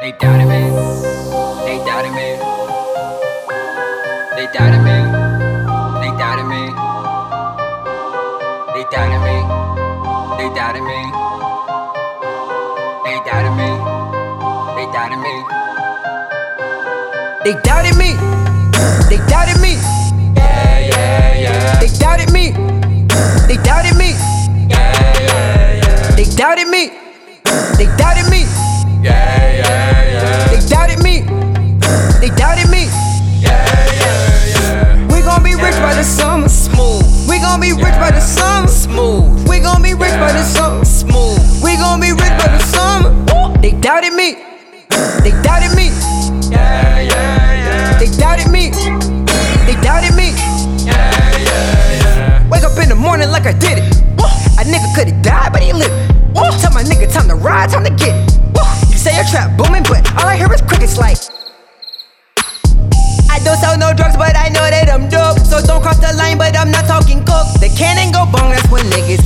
They doubted me. They doubted me. They doubted me. They doubted me. They doubted me. They doubted me. They doubted me. They doubted me. They doubted me. They doubted me. Doubted me. They doubted me. Yeah, yeah, yeah. They doubted me. They doubted me. Yeah, yeah, yeah. Wake up in the morning like I did it. A nigga could've died, but he living. Tell my nigga time to ride, time to get it. You say your trap booming, but all I hear is crickets like. I don't sell no drugs, but I know that I'm dope. So don't cross the line, but I'm not talking coke. The cannon go bong, that's when niggas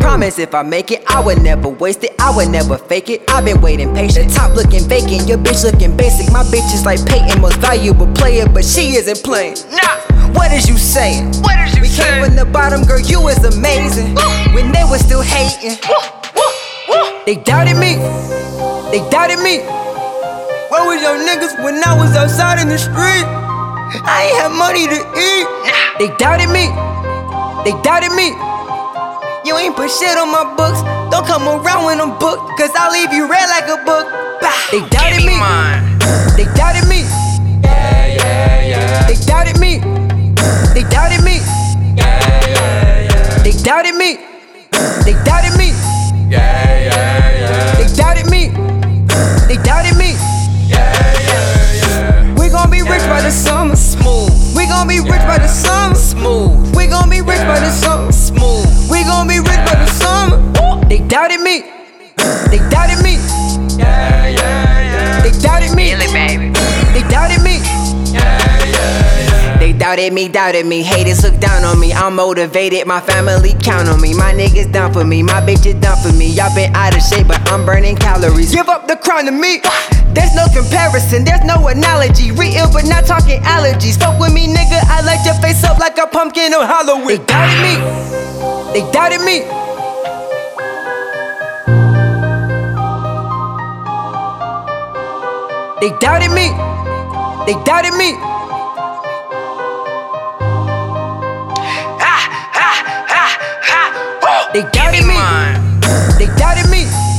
promise if I make it, I would never waste it. I would never fake it. I've been waiting patient. The top looking vacant, your bitch looking basic. My bitch is like Peyton, most valuable player, but she isn't playing. Nah. What is you saying? What is you We came saying? from the bottom, girl, you was amazing. When they were still hating, they doubted me. They doubted me. Where was your niggas when I was outside in the street? I ain't had money to eat. They doubted me. They doubted me. You ain't put shit on my books. Don't come around when I'm booked, cause I'll leave you red like a book. Bah. They doubted me. They doubted me. Yeah, yeah, yeah. They doubted me. They doubted me. Yeah, yeah, yeah. They doubted me. They doubted me. Doubted me, doubted me. Haters look down on me. I'm motivated, my family count on me. My niggas down for me, my bitch is down for me. Y'all been out of shape, but I'm burning calories. Give up the crown to me. There's no comparison, there's no analogy. Real, but not talking allergies. Fuck with me, nigga. I light your face up like a pumpkin on Halloween. They doubted me. They doubted me. They doubted me. They doubted me. They doubted me. They doubted me.